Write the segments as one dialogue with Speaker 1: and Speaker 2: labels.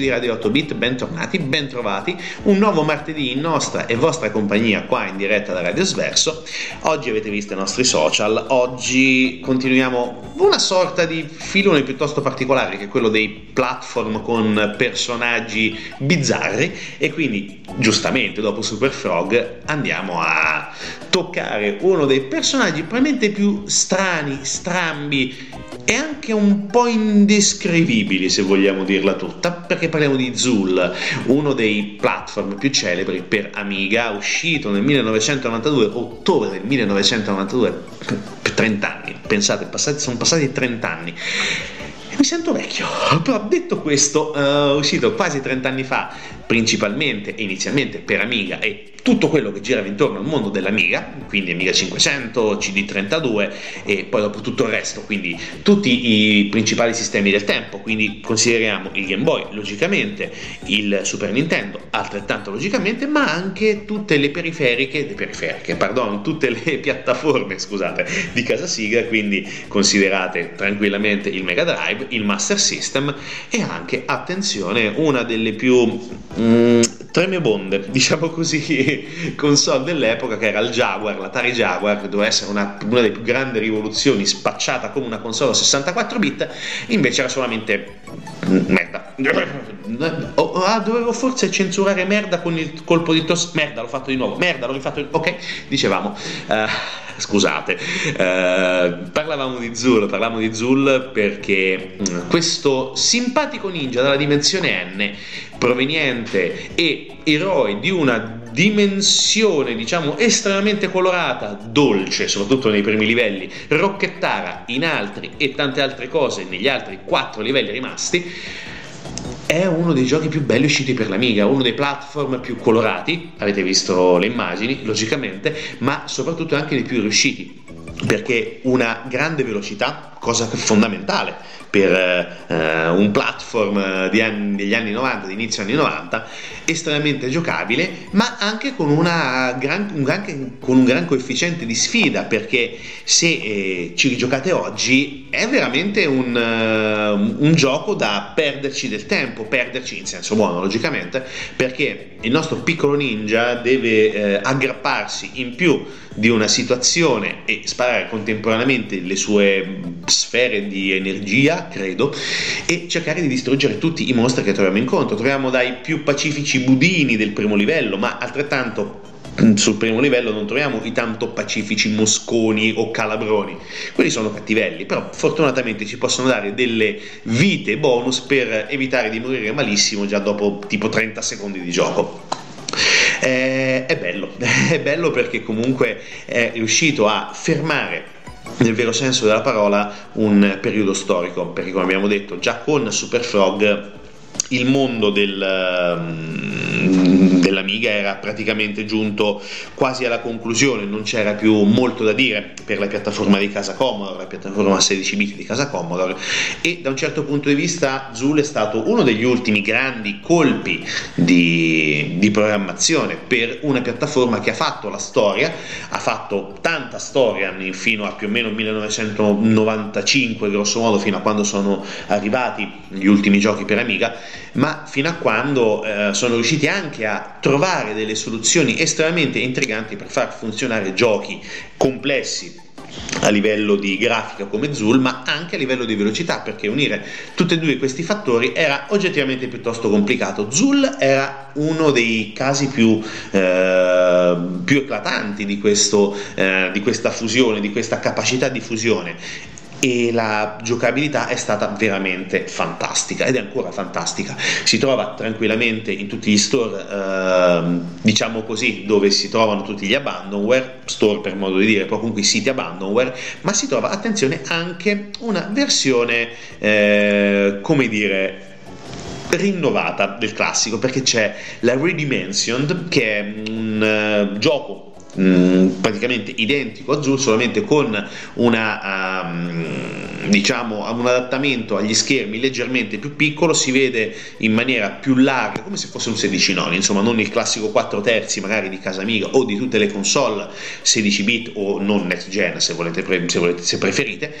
Speaker 1: Di Radio 8 Bit, bentornati, bentrovati. Un nuovo martedì in nostra e vostra compagnia qua in diretta da Radio Sverso. Oggi avete visto i nostri social, oggi continuiamo una sorta di filone piuttosto particolare che è quello dei platform con personaggi bizzarri e quindi giustamente dopo Super Frog andiamo a toccare uno dei personaggi probabilmente più strani, strambi e anche un po' indescrivibili se vogliamo dirla tutta, perché parliamo di Zul, uno dei platform più celebri per Amiga, uscito nel 1992, ottobre del 1992, per 30 anni, pensate, passati, sono passati 30 anni Mi sento vecchio, però detto questo, uh, uscito quasi 30 anni fa, principalmente e inizialmente per Amiga e tutto quello che girava intorno al mondo dell'Amiga, quindi Amiga 500, CD32 e poi dopo tutto il resto, quindi tutti i principali sistemi del tempo, quindi consideriamo il Game Boy logicamente, il Super Nintendo altrettanto logicamente, ma anche tutte le periferiche, le periferiche, pardon, tutte le piattaforme, scusate, di casa Siga, quindi considerate tranquillamente il Mega Drive, il Master System e anche, attenzione, una delle più mm, tremebonde, diciamo così, console dell'epoca che era il Jaguar, l'Atari Jaguar, che doveva essere una, una delle più grandi rivoluzioni, spacciata come una console a 64 bit, invece era solamente merda. Oh, ah, dovevo forse censurare merda con il colpo di tosse. Merda, l'ho fatto di nuovo. Merda, l'ho rifatto. Di... Ok, dicevamo. Uh, scusate, uh, parlavamo di Zul, parlavamo di Zul perché mm, questo simpatico ninja dalla dimensione N, proveniente e eroe di una dimensione diciamo estremamente colorata, dolce, soprattutto nei primi livelli, rocchettara in altri e tante altre cose negli altri quattro livelli rimasti, è uno dei giochi più belli usciti per l'Amiga, uno dei platform più colorati, avete visto le immagini, logicamente, ma soprattutto anche dei più riusciti, perché una grande velocità, cosa fondamentale per eh, un platform anni, degli anni 90, di inizio anni 90, estremamente giocabile, ma anche con, gran, un, gran, con un gran coefficiente di sfida, perché se eh, ci rigiocate oggi è veramente un, uh, un, gioco da perderci del tempo, perderci in senso buono logicamente, perché il nostro piccolo ninja deve eh, aggrapparsi in più di una situazione e sparare contemporaneamente le sue sfere di energia, credo, e cercare di distruggere tutti i mostri che troviamo incontro. Troviamo dai più pacifici budini del primo livello, ma altrettanto sul primo livello non troviamo i tanto pacifici mosconi o calabroni, quelli sono cattivelli, però fortunatamente ci possono dare delle vite bonus per evitare di morire malissimo già dopo tipo 30 secondi di gioco. Eh, è bello, è bello perché comunque è riuscito a fermare nel vero senso della parola un periodo storico, perché come abbiamo detto già con Super Frog il mondo del, um, dell'Amiga era praticamente giunto quasi alla conclusione, non c'era più molto da dire per la piattaforma di casa Commodore, la piattaforma 16 bit di casa Commodore. E da un certo punto di vista Zul è stato uno degli ultimi grandi colpi di, di programmazione per una piattaforma che ha fatto la storia, ha fatto tanta storia fino a più o meno 1995 grosso modo fino a quando sono arrivati gli ultimi giochi per Amiga ma fino a quando eh, sono riusciti anche a trovare delle soluzioni estremamente intriganti per far funzionare giochi complessi a livello di grafica come Zul, ma anche a livello di velocità, perché unire tutti e due questi fattori era oggettivamente piuttosto complicato. Zul era uno dei casi più, eh, più eclatanti di, questo, eh, di questa fusione, di questa capacità di fusione e la giocabilità è stata veramente fantastica ed è ancora fantastica. Si trova tranquillamente in tutti gli store, eh, diciamo così, dove si trovano tutti gli abandonware, store per modo di dire, poi comunque i siti abandonware, ma si trova, attenzione, anche una versione, eh, come dire, rinnovata del classico perché c'è la Redimensioned che è un uh, gioco mm, praticamente identico a Zoom, solamente con una, um, diciamo, un adattamento agli schermi leggermente più piccolo, si vede in maniera più larga, come se fosse un 16 noni, insomma non il classico 4 terzi magari di casa amiga o di tutte le console 16 bit o non next gen se, volete, se, volete, se preferite,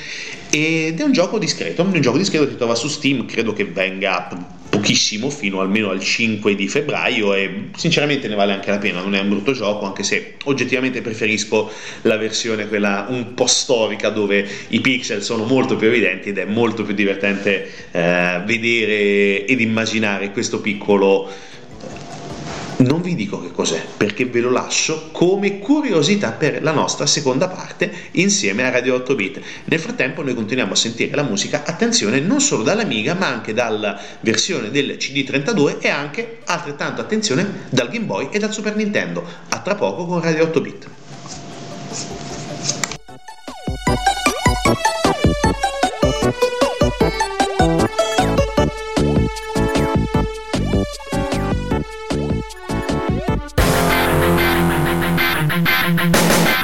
Speaker 1: ed è un gioco discreto, un gioco discreto che si trova su Steam, credo che venga pochissimo fino almeno al 5 di febbraio e sinceramente ne vale anche la pena, non è un brutto gioco anche se oggettivamente preferisco la versione quella un po' storica dove i pixel sono molto più evidenti ed è molto più divertente eh, vedere ed immaginare questo piccolo non vi dico che cos'è, perché ve lo lascio come curiosità per la nostra seconda parte insieme a Radio 8 Bit. Nel frattempo noi continuiamo a sentire la musica, attenzione, non solo dall'Amiga, ma anche dalla versione del CD32 e anche altrettanto attenzione dal Game Boy e dal Super Nintendo. A tra poco con Radio 8 Bit.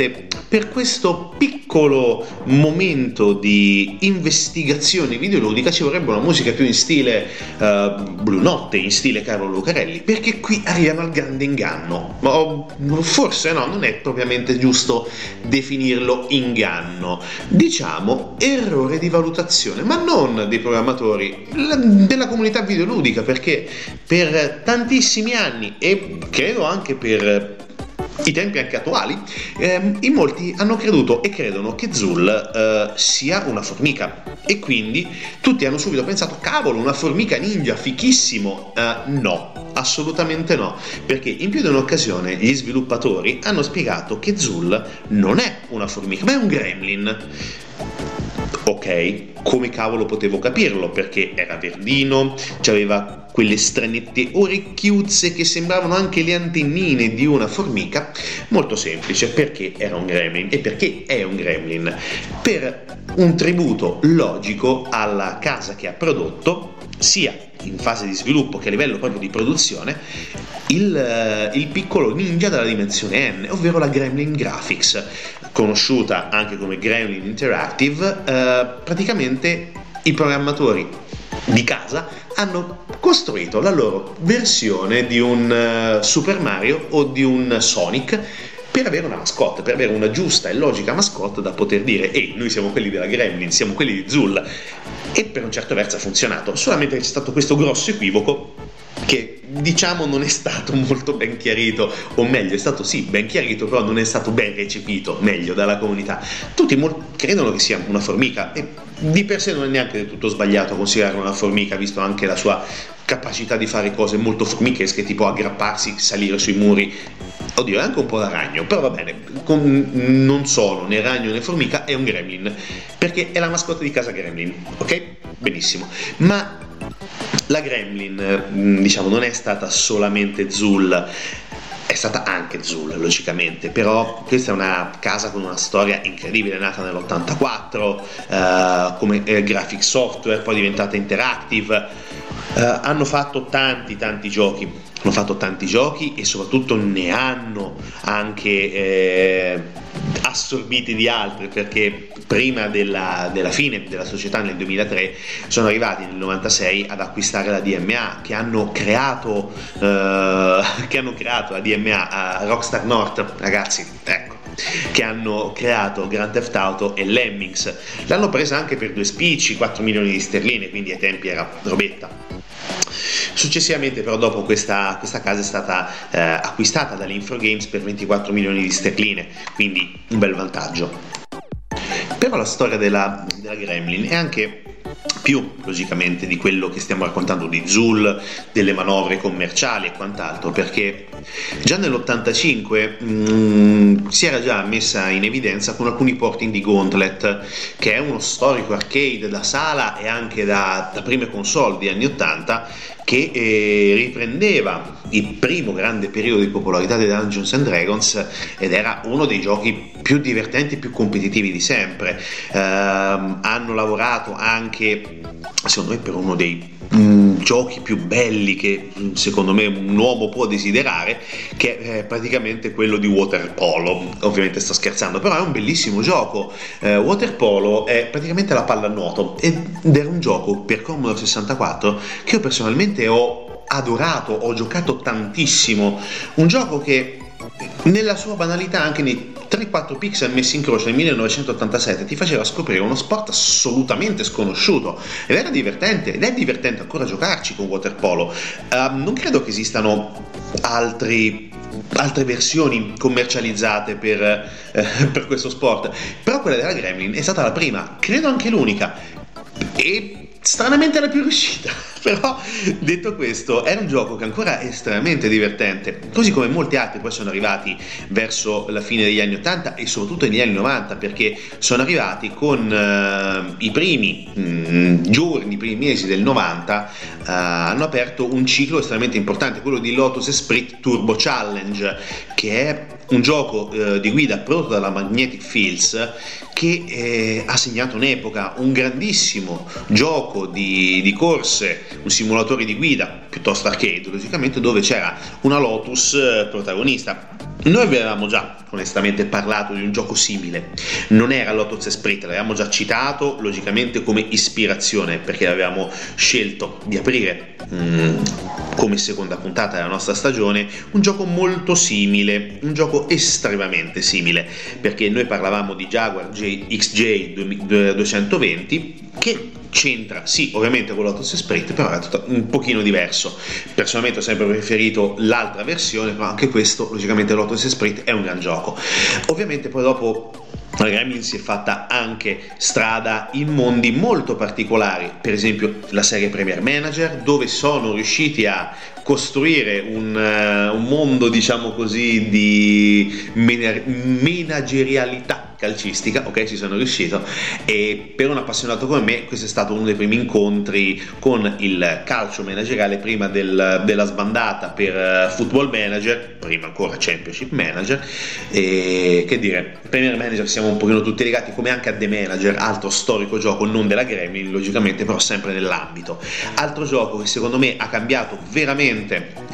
Speaker 1: solitamente per questo piccolo momento di investigazione videoludica ci vorrebbe una musica più in stile uh, Blue Notte, in stile Carlo Lucarelli, perché qui arriviamo al grande inganno. Ma forse no, non è propriamente giusto definirlo inganno. Diciamo errore di valutazione, ma non dei programmatori, della comunità videoludica, perché per tantissimi anni e credo anche per i tempi anche attuali, ehm, in molti hanno creduto e credono che Zul eh, sia una formica. E quindi tutti hanno subito pensato cavolo una formica ninja fichissimo. Eh, no assolutamente no. Perché in più di un'occasione gli sviluppatori hanno spiegato che Zul non è una formica ma è un gremlin ok, come cavolo potevo capirlo? Perché era verdino, aveva quelle stranette orecchiuzze che sembravano anche le antennine di una formica. Molto semplice, perché era un gremlin e perché è un gremlin? Per un tributo logico alla casa che ha prodotto, sia in fase di sviluppo che a livello proprio di produzione, il, il, piccolo ninja della dimensione N, ovvero la Gremlin Graphics, conosciuta anche come Gremlin Interactive, eh, praticamente i programmatori di casa hanno costruito la loro versione di un uh, Super Mario o di un Sonic per avere una mascotte, per avere una giusta e logica mascotte da poter dire ehi, noi siamo quelli della Gremlin, siamo quelli di Zul e per un certo verso ha funzionato, solamente c'è stato questo grosso equivoco che diciamo non è stato molto ben chiarito, o meglio, è stato sì ben chiarito, però non è stato ben recepito, meglio, dalla comunità. Tutti mol- credono che sia una formica e di per sé non è neanche del tutto sbagliato considerarla una formica, visto anche la sua capacità di fare cose molto formichesche, tipo aggrapparsi, salire sui muri. Oddio, è anche un po' da ragno, però va bene, con, non sono né ragno né formica, è un gremlin, perché è la mascotte di casa gremlin, ok? Benissimo. Ma la gremlin, mm, diciamo, non è stata solamente Zul, è stata anche Zul, logicamente, però questa è una casa con una storia incredibile, nata nell'84 eh, come eh, graphic software, poi diventata interactive. Eh, hanno fatto tanti tanti giochi, hanno fatto tanti giochi e soprattutto ne hanno anche eh, assorbiti di altri perché prima della, della, fine della società nel 2003 sono arrivati nel 96 ad acquistare la DMA che hanno creato, eh, che hanno creato la DMA a Rockstar North ragazzi ecco che hanno creato Grand Theft Auto e Lemmings. L'hanno presa anche per due spicci 4 milioni di sterline quindi ai tempi era robetta Successivamente però dopo questa, questa casa è stata eh, acquistata dall'Infrogames per 24 milioni di sterline, quindi un bel vantaggio. Però la storia della, della Gremlin è anche più logicamente di quello che stiamo raccontando di Zul, delle manovre commerciali e quant'altro, perché già nell'85 mh, mm, si era già messa in evidenza con alcuni porting di Gauntlet, che è uno storico arcade da sala e anche da, da prime console di anni 80 che eh, riprendeva il primo grande periodo di popolarità di Dungeons and Dragons ed era uno dei giochi più divertenti e più competitivi di sempre. Eh, hanno lavorato anche, secondo me, per uno dei mh, giochi più belli che secondo me un uomo può desiderare, che è praticamente quello di water polo. Ovviamente sto scherzando, però è un bellissimo gioco. Eh, water polo è praticamente la pallanuoto ed era un gioco per Commodore 64 che io personalmente ho adorato, ho giocato tantissimo. Un gioco che nella sua banalità anche nei 3-4 pixel messi in croce nel 1987 ti faceva scoprire uno sport assolutamente sconosciuto. Ed era divertente ed è divertente ancora giocarci con waterpolo. Uh, non credo che esistano altri altre versioni commercializzate per, eh, per questo sport. Però quella della Gremlin è stata la prima credo anche l'unica. E stranamente la più riuscita. Però detto questo, è un gioco che ancora è estremamente divertente, così come molti altri poi sono arrivati verso la fine degli anni 80 e soprattutto negli anni 90 perché sono arrivati con uh, i primi mh, mm, giorni, i primi mesi del 90 uh, hanno aperto un ciclo estremamente importante, quello di Lotus Esprit Turbo Challenge, che è un gioco uh, di guida prodotto dalla Magnetic Fields che eh, ha segnato un'epoca, un grandissimo gioco di, di, corse, un simulatore di guida, piuttosto arcade logicamente, dove c'era una Lotus eh, protagonista. Noi avevamo già onestamente parlato di un gioco simile. Non era Lotus Esprit, l'avevamo già citato logicamente come ispirazione perché avevamo scelto di aprire mm, come seconda puntata della nostra stagione un gioco molto simile, un gioco estremamente simile perché noi parlavamo di Jaguar XJ 220 che c'entra, sì, ovviamente con Lotus Esprit, però è un pochino diverso. Personalmente ho sempre preferito l'altra versione, ma anche questo, logicamente, Lotus Esprit è un gran gioco. Ovviamente poi dopo la Gremlin si è fatta anche strada in mondi molto particolari, per esempio la serie Premier Manager, dove sono riusciti a costruire un, uh, un mondo, diciamo così, di managerialità calcistica, ok, ci sono riuscito e per un appassionato come me questo è stato uno dei primi incontri con il calcio manageriale prima del, della sbandata per uh, Football Manager, prima ancora Championship Manager e che dire, Premier Manager siamo un pochino tutti legati come anche a The Manager, altro storico gioco non della Gremlin, logicamente però sempre nell'ambito. Altro gioco che secondo me ha cambiato veramente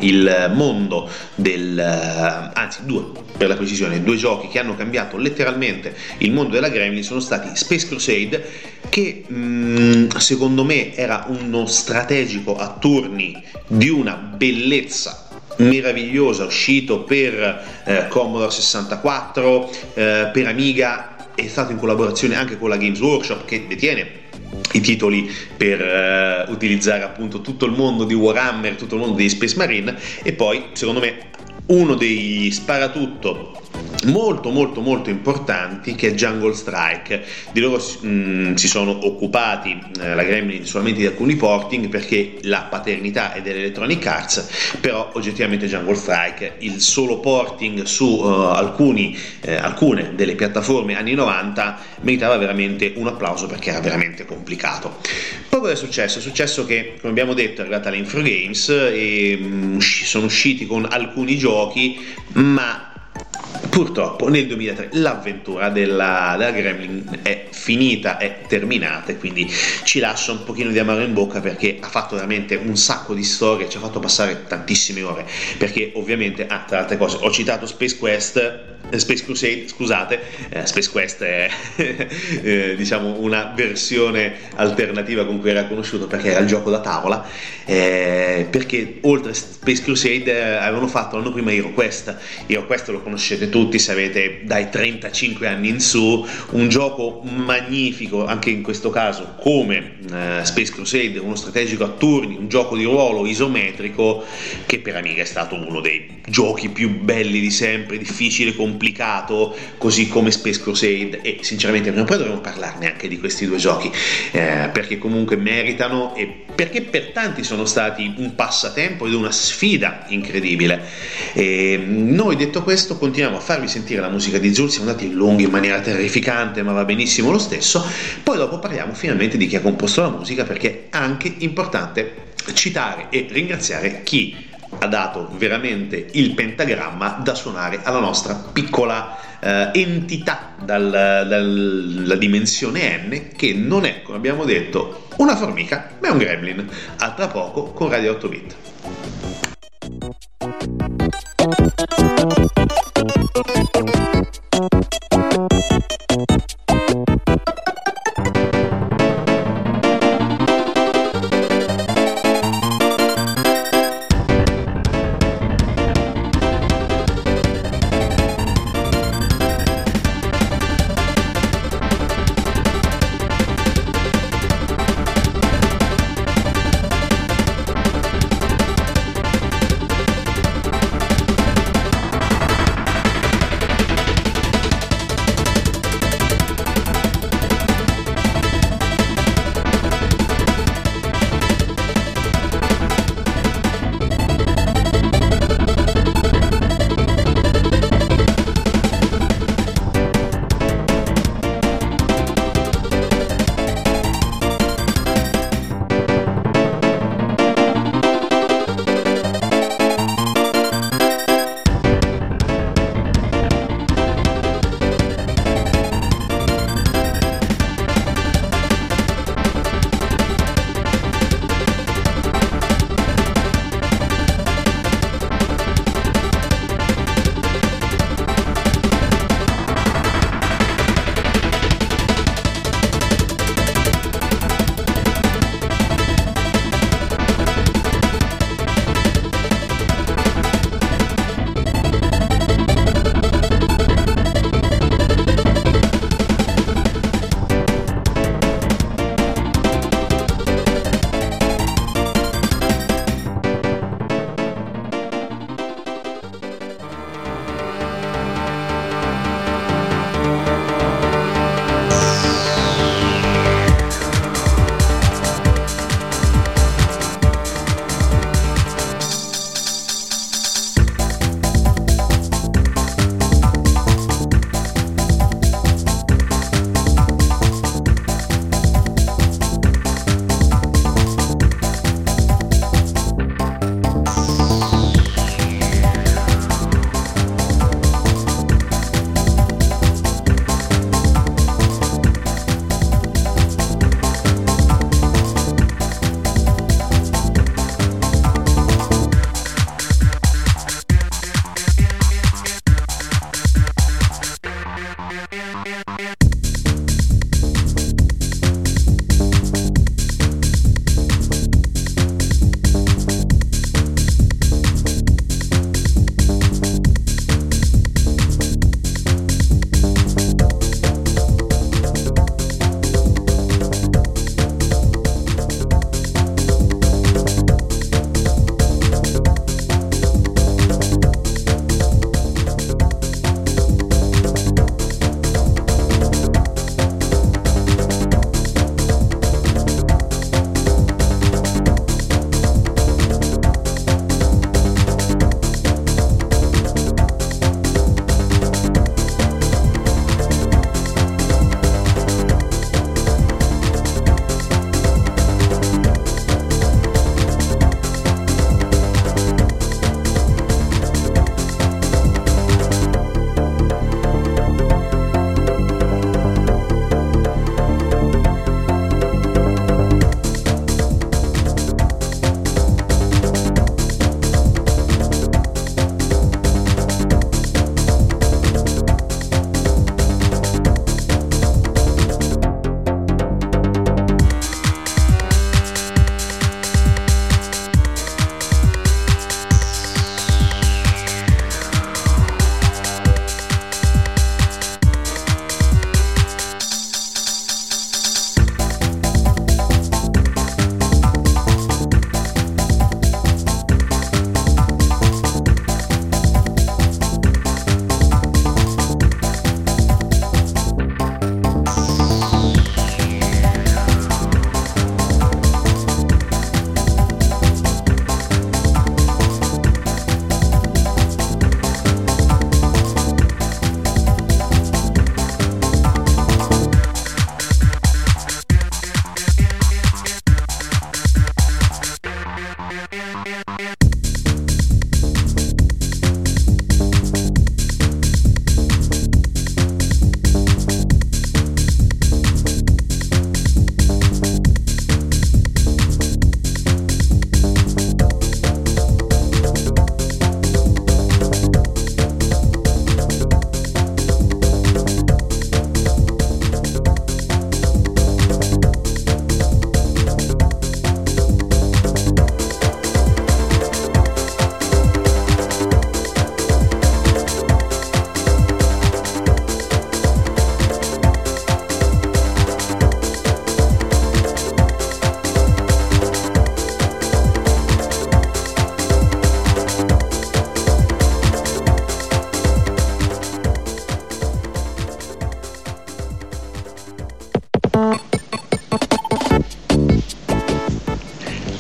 Speaker 1: il mondo del uh, anzi due per la precisione, due giochi che hanno cambiato letteralmente il mondo della Gremlin sono stati Space Crusade che mh, mm, secondo me era uno strategico a turni di una bellezza meravigliosa uscito per eh, Commodore 64 eh, per Amiga è stato in collaborazione anche con la Games Workshop che detiene i titoli per uh, utilizzare appunto tutto il mondo di Warhammer, tutto il mondo di Space Marine e poi secondo me uno degli sparatutto molto molto molto importanti che è Jungle Strike di loro mh, mm, si sono occupati eh, la Gremlin solamente di alcuni porting perché la paternità è dell'Electronic Arts però oggettivamente Jungle Strike il solo porting su uh, alcuni, eh, alcune delle piattaforme anni 90 meritava veramente un applauso perché era veramente complicato poi cosa è successo? è successo che come abbiamo detto è arrivata l'Infro Games e mh, mm, sono usciti con alcuni giochi ma Purtroppo nel 2003 l'avventura della, della, Gremlin è finita, è terminata e quindi ci lascia un pochino di amaro in bocca perché ha fatto veramente un sacco di storie, ci ha fatto passare tantissime ore. Perché ovviamente, ah, tra altre cose, ho citato Space Quest eh, Space Crusade, scusate, eh, Space Quest è eh, diciamo una versione alternativa con cui era conosciuto perché era il gioco da tavola, eh, perché oltre a Space Crusade eh, avevano fatto l'anno prima Hero Quest, Hero Quest lo conoscete tutti se avete dai 35 anni in su, un gioco magnifico anche in questo caso come eh, Space Crusade, uno strategico a turni, un gioco di ruolo isometrico che per Amiga è stato uno dei giochi più belli di sempre, difficile, complicato così come Space Crusade e sinceramente prima o poi dovremmo parlarne anche di questi due giochi eh, perché comunque meritano e perché per tanti sono stati un passatempo ed una sfida incredibile. E noi detto questo continuiamo a farvi sentire la musica di Zul siamo andati lunghi in maniera terrificante ma va benissimo lo stesso poi dopo parliamo finalmente di chi ha composto la musica perché è anche importante citare e ringraziare chi ha dato veramente il pentagramma da suonare alla nostra piccola eh, entità dal, dalla dimensione n che non è, come abbiamo detto, una formica, ma è un gremlin. A tra poco con Radio 8 bit.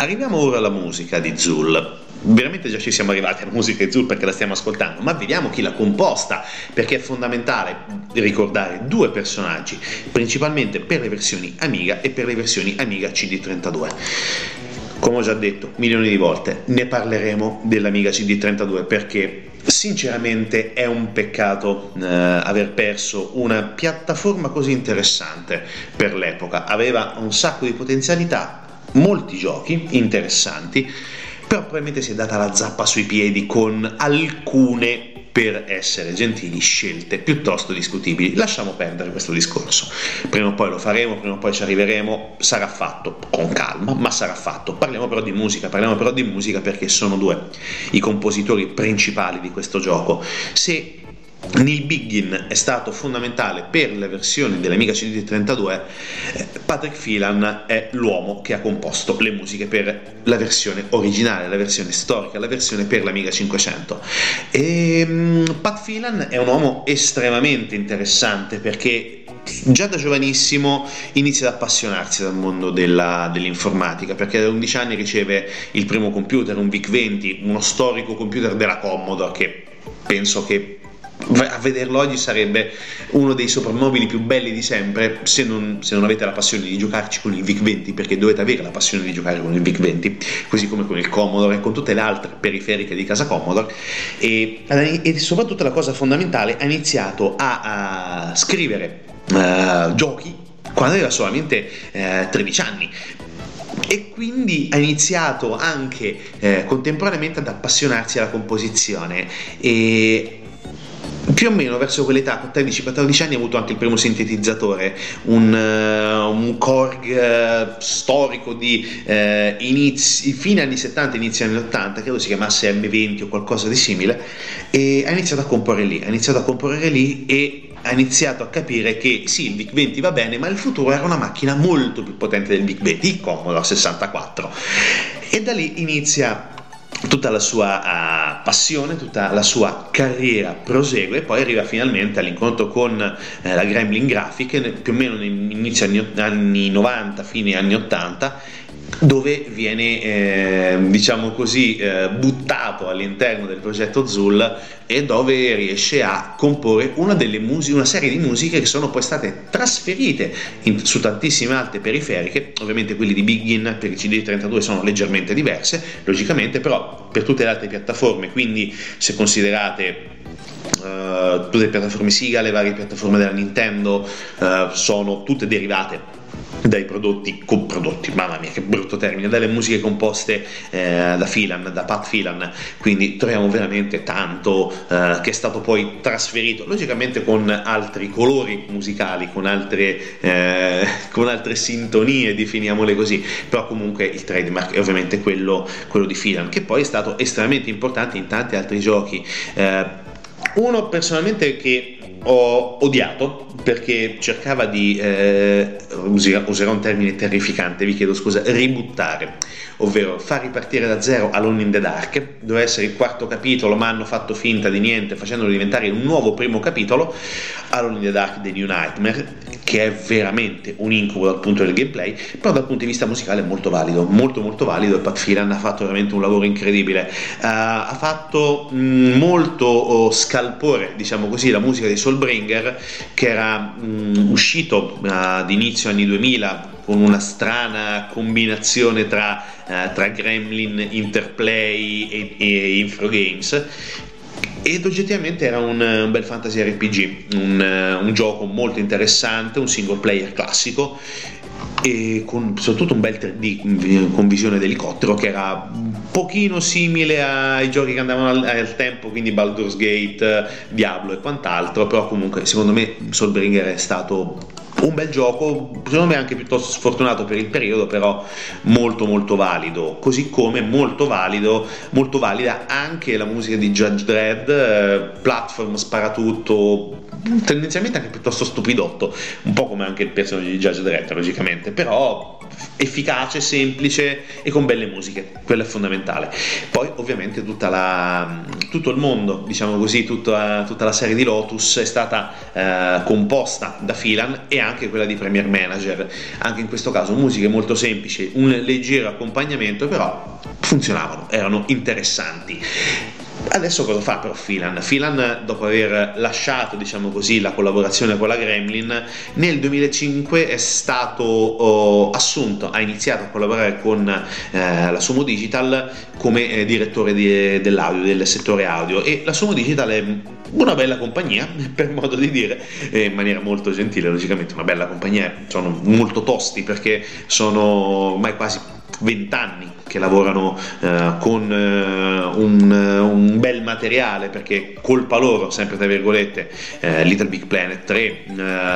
Speaker 1: Arriviamo ora alla musica di Zul veramente già ci siamo arrivati alla musica di Zul perché la stiamo ascoltando, ma vediamo chi l'ha composta, perché è fondamentale ricordare due personaggi, principalmente per le versioni Amiga e per le versioni Amiga CD32. Come ho già detto milioni di volte, ne parleremo dell'Amiga CD32 perché sinceramente è un peccato eh, aver perso una piattaforma così interessante per l'epoca. Aveva un sacco di potenzialità, molti giochi interessanti però probabilmente si è data la zappa sui piedi con alcune per essere gentili, scelte piuttosto discutibili. Lasciamo perdere questo discorso. Prima o poi lo faremo, prima o poi ci arriveremo, sarà fatto con calma, ma sarà fatto. Parliamo però di musica, parliamo però di musica perché sono due i compositori principali di questo gioco. Se Neil Biggin è stato fondamentale per le versioni dell'Amiga CD32, eh, Patrick Phelan è l'uomo che ha composto le musiche per la versione originale, la versione storica, la versione per l'Amiga 500. E mm, Pat Phelan è un uomo estremamente interessante perché già da giovanissimo inizia ad appassionarsi dal mondo della, dell'informatica perché da 11 anni riceve il primo computer, un VIC-20, uno storico computer della Commodore che penso che a vederlo oggi sarebbe uno dei soprammobili più belli di sempre se non, se non, avete la passione di giocarci con il VIC-20 perché dovete avere la passione di giocare con il VIC-20 così come con il Commodore e con tutte le altre periferiche di casa Commodore. E, e soprattutto la cosa fondamentale ha iniziato a, a scrivere uh, giochi quando aveva solamente uh, 13 anni. E quindi ha iniziato anche eh, contemporaneamente ad appassionarsi alla composizione. E più o meno verso quell'età, 13-14 anni, ha avuto anche il primo sintetizzatore, un, uh, un Korg uh, storico di uh, inizi, fine anni 70, inizio anni 80, credo si chiamasse M20 o qualcosa di simile, e ha iniziato a comporre lì, ha iniziato a comporre lì e ha iniziato a capire che sì, il VIC-20 va bene, ma il futuro era una macchina molto più potente del VIC-20, il Commodore 64. E da lì inizia tutta la sua uh, passione, tutta la sua carriera prosegue e poi arriva finalmente all'incontro con uh, la Gremlin Graphic più o meno inizio anni, anni 90, fine anni 80 dove viene eh, diciamo così eh, buttato all'interno del progetto Zul e dove riesce a comporre una, musiche, una serie di musiche che sono poi state trasferite in, su tantissime altre periferiche. Ovviamente quelli di Begin per i CD32 sono leggermente diverse logicamente però per tutte le altre piattaforme quindi se considerate Uh, tutte le piattaforme Siga, le varie piattaforme della Nintendo uh, sono tutte derivate dai prodotti, coprodotti, mamma mia che brutto termine, dalle musiche composte eh, da Phelan, da Pat Phelan, quindi troviamo veramente tanto eh, che è stato poi trasferito, logicamente con altri colori musicali, con altre, eh, con altre sintonie, definiamole così, però comunque il trademark è ovviamente quello, quello di Phelan, che poi è stato estremamente importante in tanti altri giochi. Eh, uno personalmente che ho odiato perché cercava di, eh, userò un termine terrificante, vi chiedo scusa, ributtare, ovvero far ripartire da zero Alone in the Dark, doveva essere il quarto capitolo ma hanno fatto finta di niente facendolo diventare un nuovo primo capitolo, Alone in the Dark The New Nightmare, che è veramente un incubo dal punto del gameplay, però dal punto di vista musicale è molto valido, molto molto valido e Pat Phelan ha fatto veramente un lavoro incredibile, uh, ha fatto mh, mm, molto oh, scalpore, diciamo così, la musica di Soulbringer che era mh, uscito ad inizio anni 2000 con una strana combinazione tra, uh, tra Gremlin, Interplay e, e Infrogames ed oggettivamente era un, un, bel fantasy RPG, un, un, gioco molto interessante, un single player classico e con soprattutto un bel 3D con visione d'elicottero che era pochino simile ai giochi che andavano al, al, tempo, quindi Baldur's Gate, Diablo e quant'altro, però comunque secondo me Soulbringer è stato un bel gioco, secondo me anche piuttosto sfortunato per il periodo, però molto molto valido, così come molto valido, molto valida anche la musica di Judge Dredd, eh, platform sparatutto, tendenzialmente anche piuttosto stupidotto, un po' come anche il personaggio di Judge Dredd logicamente, però efficace, semplice e con belle musiche, quello è fondamentale. Poi ovviamente la, tutto il mondo, diciamo così, tutta, tutta, la serie di Lotus è stata eh, composta da Filan e anche quella di Premier Manager, anche in questo caso musiche molto semplici, un leggero accompagnamento, però funzionavano, erano interessanti. Adesso cosa fa però Filan? Filan, dopo aver lasciato, diciamo così, la collaborazione con la Gremlin, nel 2005 è stato oh, assunto, ha iniziato a collaborare con eh, la Sumo Digital come eh, direttore di, dell'audio, del settore audio e la Sumo Digital è una bella compagnia, per modo di dire, in maniera molto gentile, logicamente una bella compagnia, sono molto tosti perché sono ormai quasi vent'anni che lavorano eh, con eh, un, un, bel materiale perché colpa loro, sempre tra virgolette, eh, Little Big Planet 3, eh,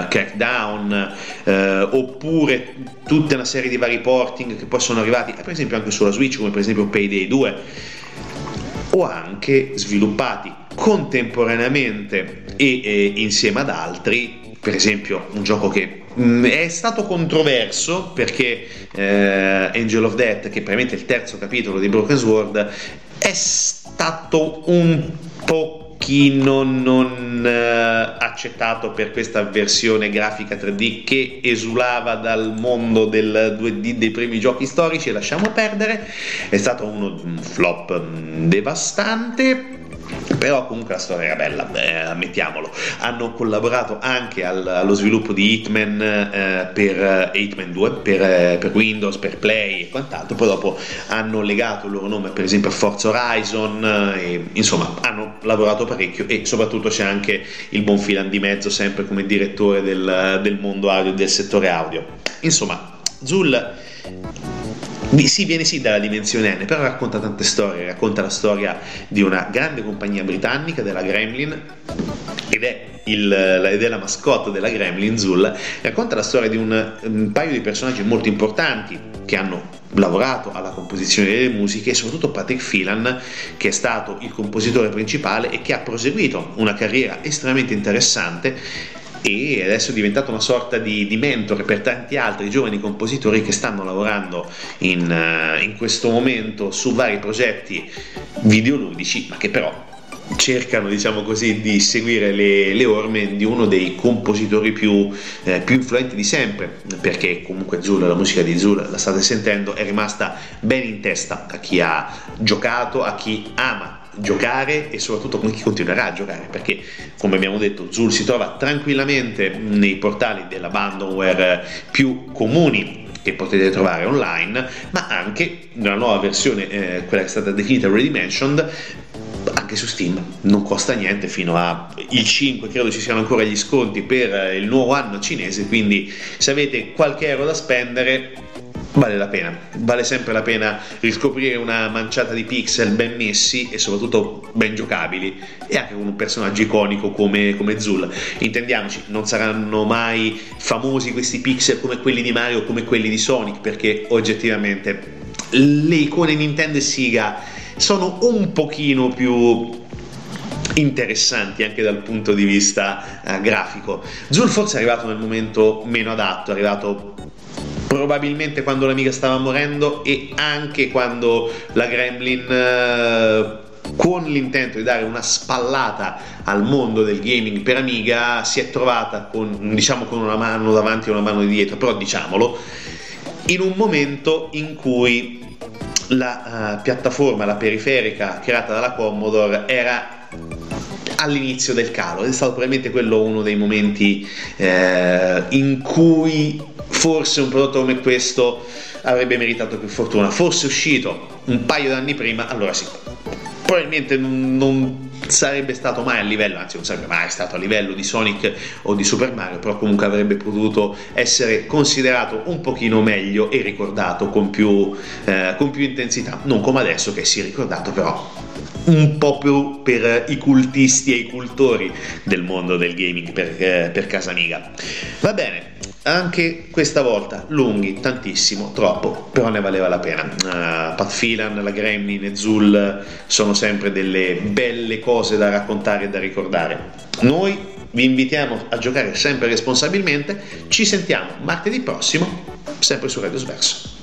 Speaker 1: Crackdown, eh, oppure tutta una serie di vari porting che poi sono arrivati, per esempio anche sulla Switch, come per esempio Payday 2, o anche sviluppati contemporaneamente e eh, insieme ad altri per esempio un gioco che mm, è stato controverso perché eh, Angel of Death, che è probabilmente il terzo capitolo di Broken Sword, è stato un pochino non eh, accettato per questa versione grafica 3D che esulava dal mondo del 2D dei primi giochi storici lasciamo perdere. È stato uno, un flop mm, devastante però comunque la storia era bella, eh, ammettiamolo. Hanno collaborato anche al, allo sviluppo di Hitman eh, per eh, Hitman 2, per, eh, per, Windows, per Play e quant'altro, poi dopo hanno legato il loro nome per esempio a Forza Horizon, eh, e, insomma hanno lavorato parecchio e soprattutto c'è anche il buon Filan di mezzo sempre come direttore del, del mondo audio, del settore audio. Insomma, Zul sì, viene sì dalla dimensione N, però racconta tante storie, racconta la storia di una grande compagnia britannica, della Gremlin, ed è, il, ed è la mascotte della Gremlin, Zul, racconta la storia di un, un paio di personaggi molto importanti che hanno lavorato alla composizione delle musiche e soprattutto Patrick Phelan che è stato il compositore principale e che ha proseguito una carriera estremamente interessante e adesso è diventato una sorta di, di, mentore per tanti altri giovani compositori che stanno lavorando in, uh, in questo momento su vari progetti videoludici, ma che però cercano diciamo così di seguire le, le, orme di uno dei compositori più, eh, più, influenti di sempre perché comunque Zul, la musica di Zul la state sentendo è rimasta ben in testa a chi ha giocato a chi ama giocare e soprattutto con chi continuerà a giocare perché come abbiamo detto Zul si trova tranquillamente nei portali dell'abandonware più comuni che potete trovare online ma anche nella nuova versione eh, quella che è stata definita Ready Mentioned anche su Steam non costa niente fino a il 5 credo ci siano ancora gli sconti per il nuovo anno cinese quindi se avete qualche euro da spendere vale la pena, vale sempre la pena riscoprire una manciata di pixel ben messi e soprattutto ben giocabili e anche con un personaggio iconico come, come Zul. Intendiamoci, non saranno mai famosi questi pixel come quelli di Mario o come quelli di Sonic perché oggettivamente le icone Nintendo e Sega sono un pochino più interessanti anche dal punto di vista eh, grafico. Zul forse è arrivato nel momento meno adatto, è arrivato probabilmente quando l'amica stava morendo e anche quando la Gremlin eh, con l'intento di dare una spallata al mondo del gaming per Amiga si è trovata con, diciamo, con una mano davanti e una mano di dietro, però diciamolo, in un momento in cui la uh, piattaforma, la periferica creata dalla Commodore era all'inizio del calo. È stato probabilmente quello uno dei momenti eh, in cui forse un prodotto come questo avrebbe meritato più fortuna. Fosse uscito un paio d'anni prima, allora sì, probabilmente non sarebbe stato mai a livello, anzi non sarebbe mai stato a livello di Sonic o di Super Mario, però comunque avrebbe potuto essere considerato un pochino meglio e ricordato con più, eh, con più intensità, non come adesso che si è ricordato però un po' più per i cultisti e i cultori del mondo del gaming per, eh, per casa amiga. Va bene, anche questa volta lunghi, tantissimo, troppo, però ne valeva la pena. Uh, Pat Phelan, la Gremlin e Zul sono sempre delle belle cose da raccontare e da ricordare. Noi vi invitiamo a giocare sempre responsabilmente. Ci sentiamo martedì prossimo, sempre su Radio Sverso.